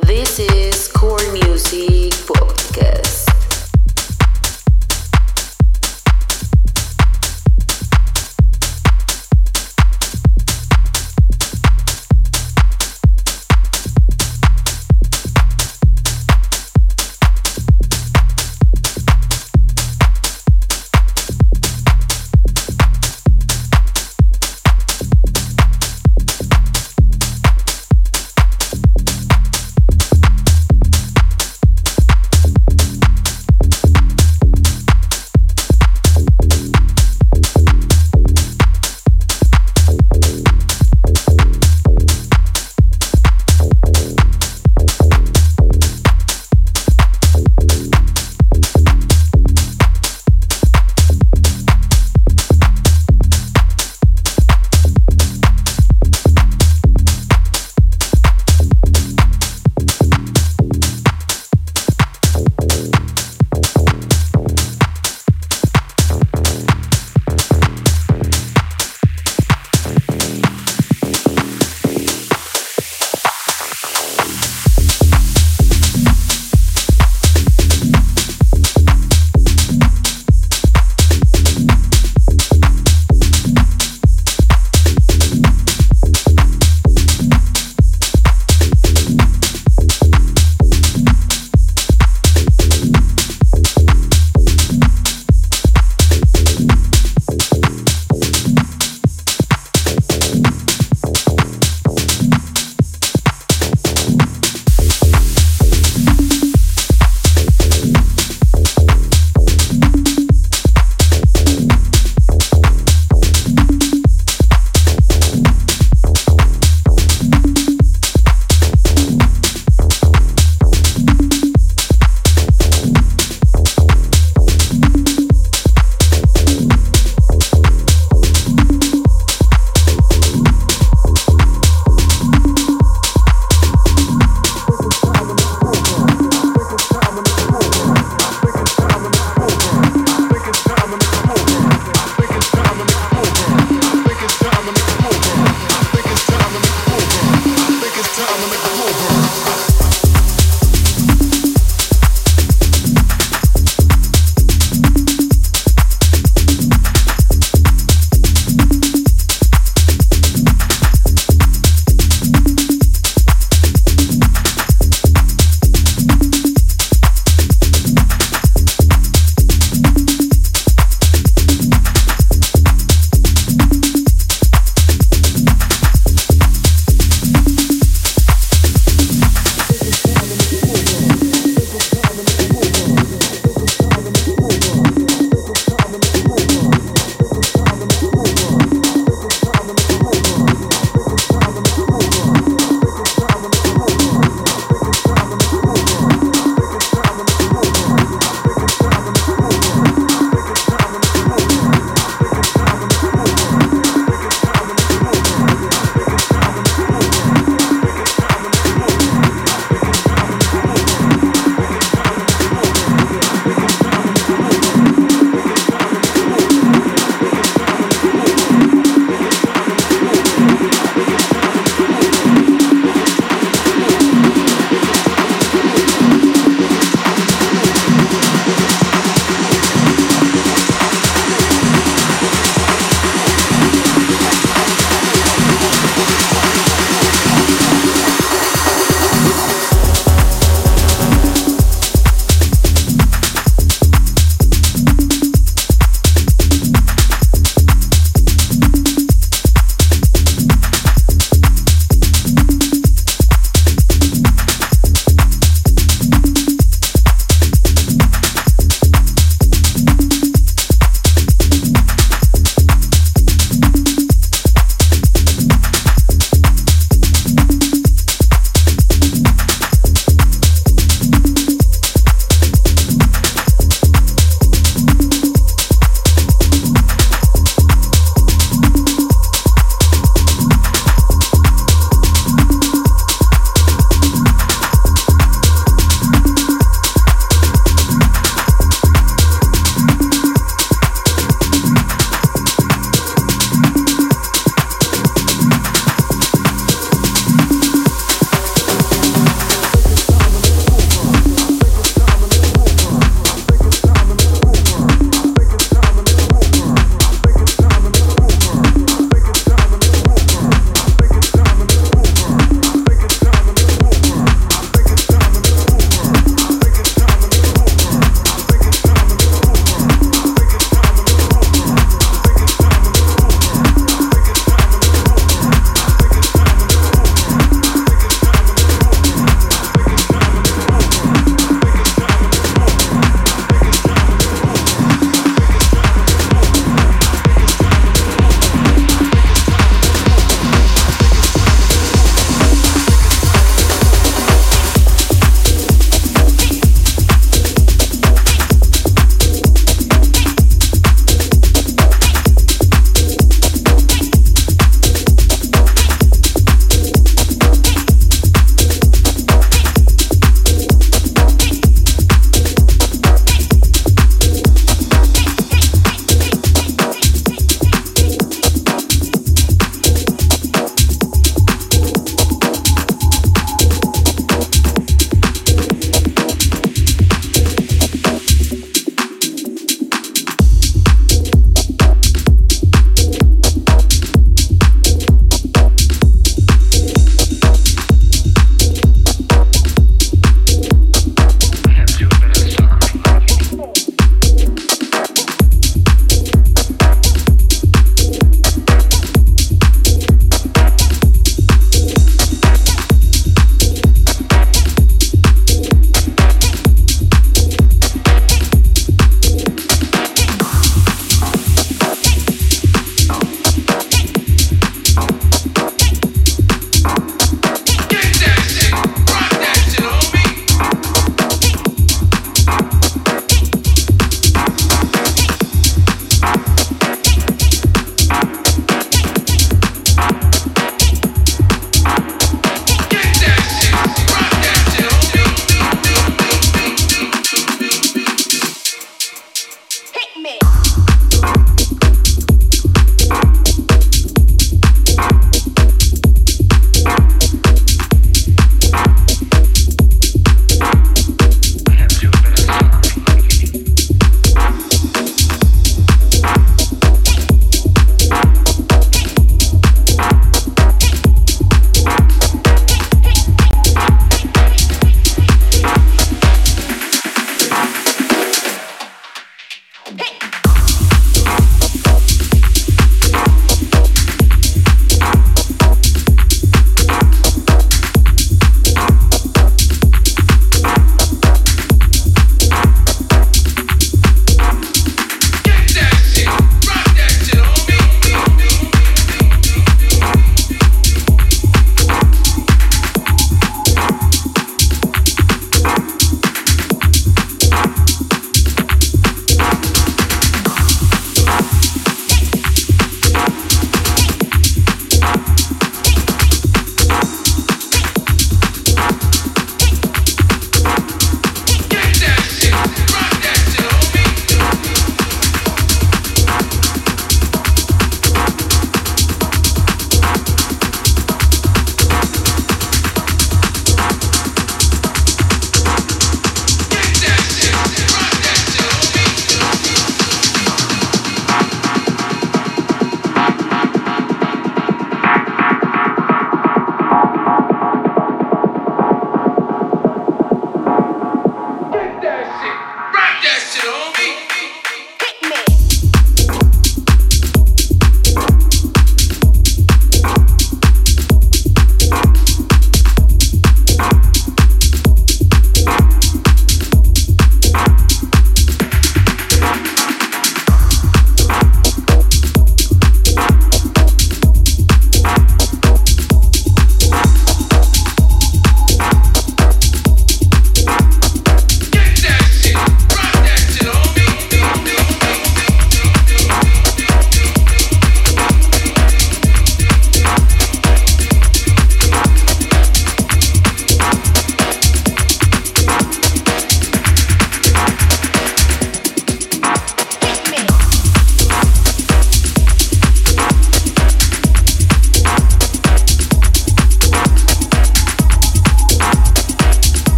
This is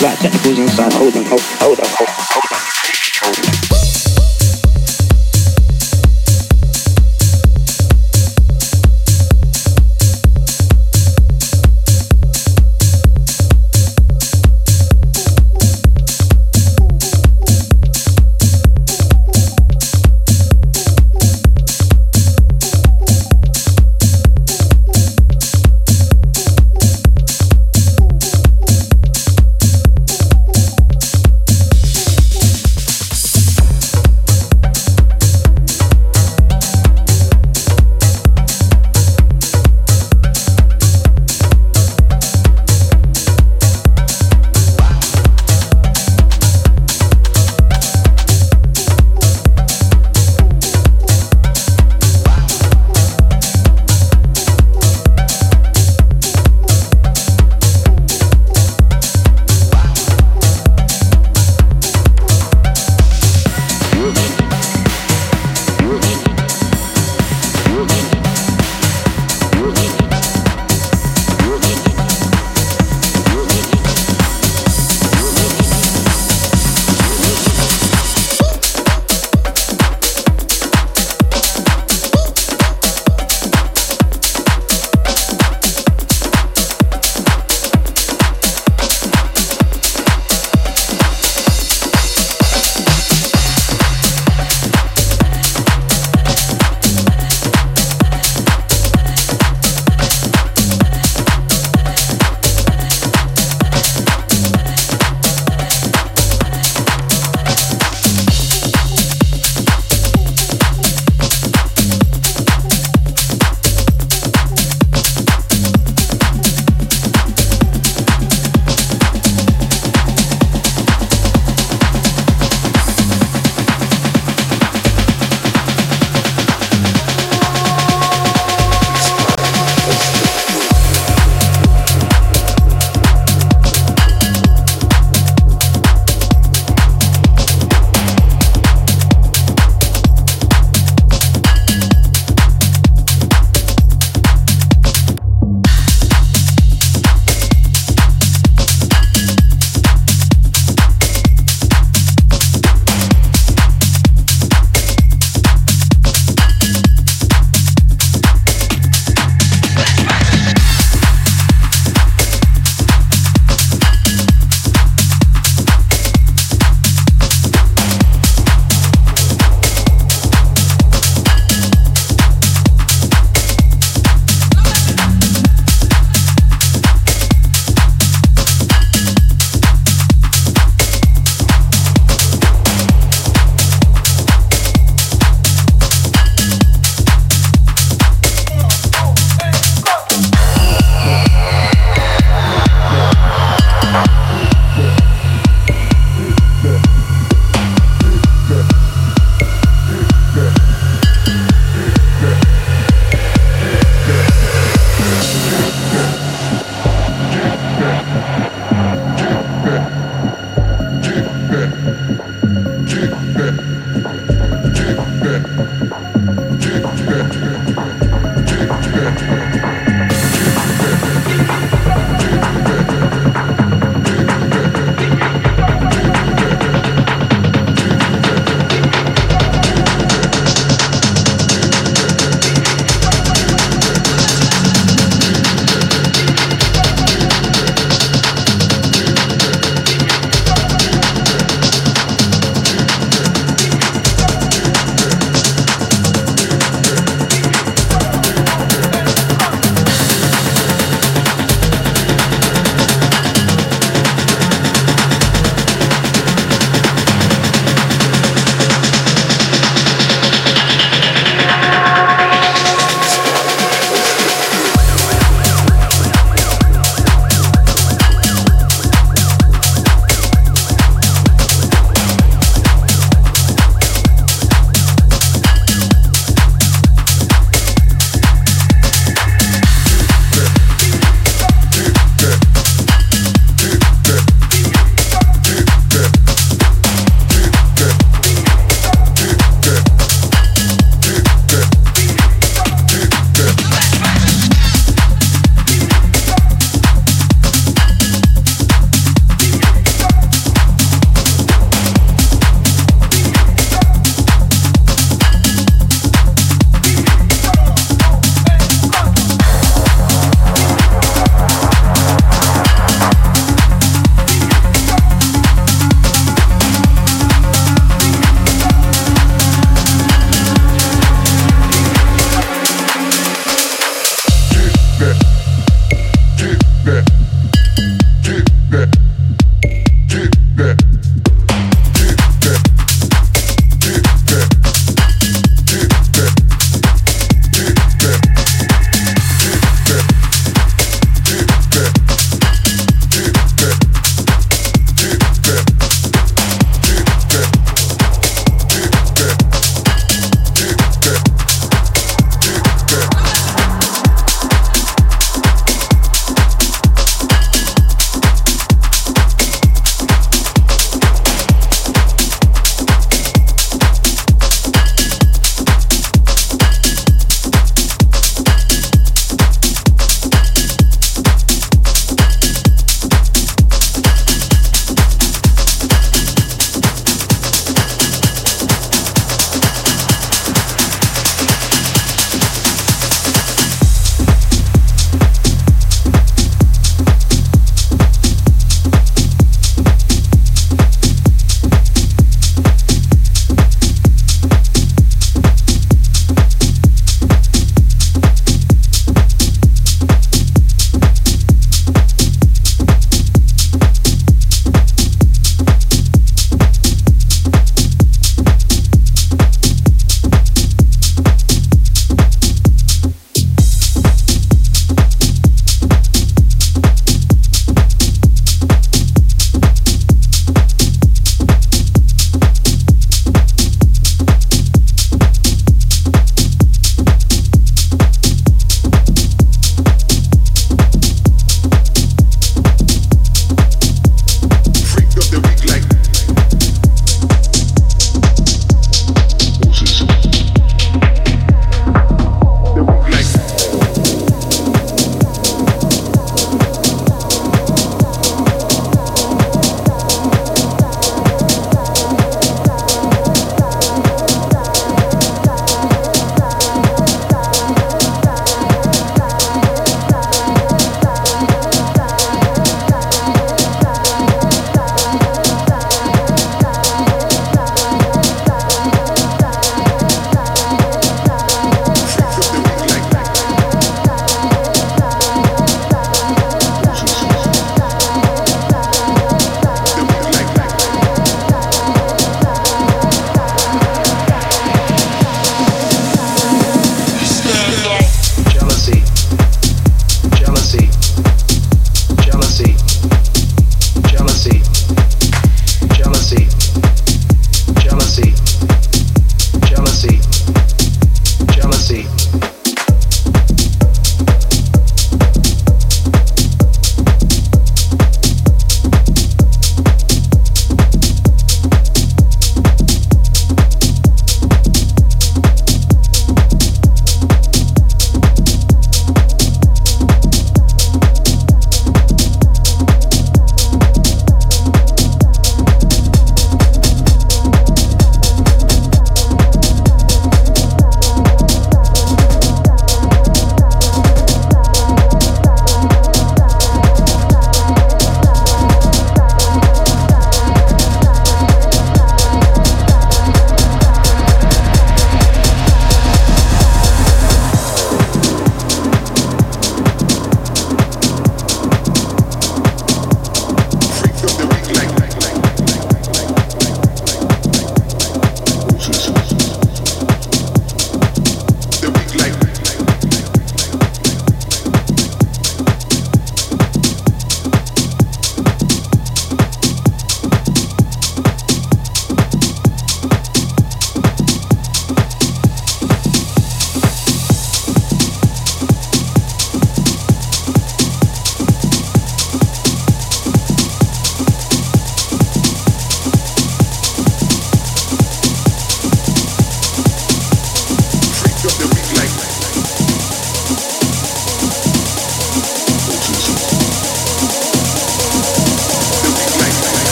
Black technicals inside. Hold on, hold on, hold on, hold on, hold on.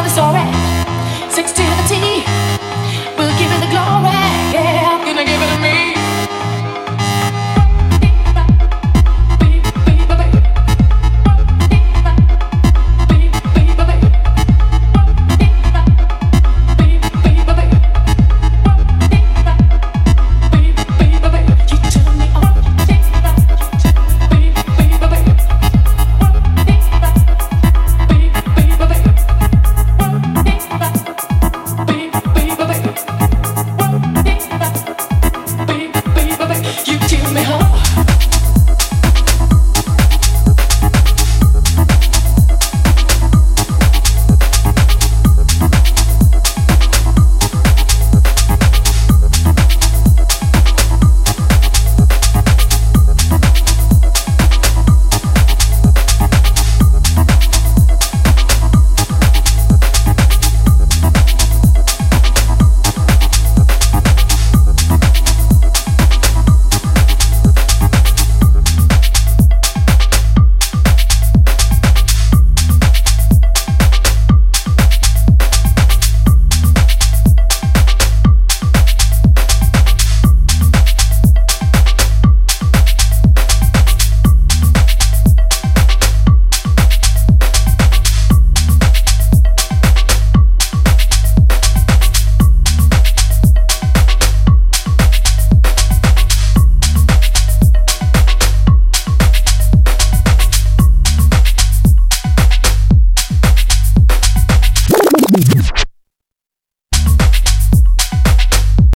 well, it's alright.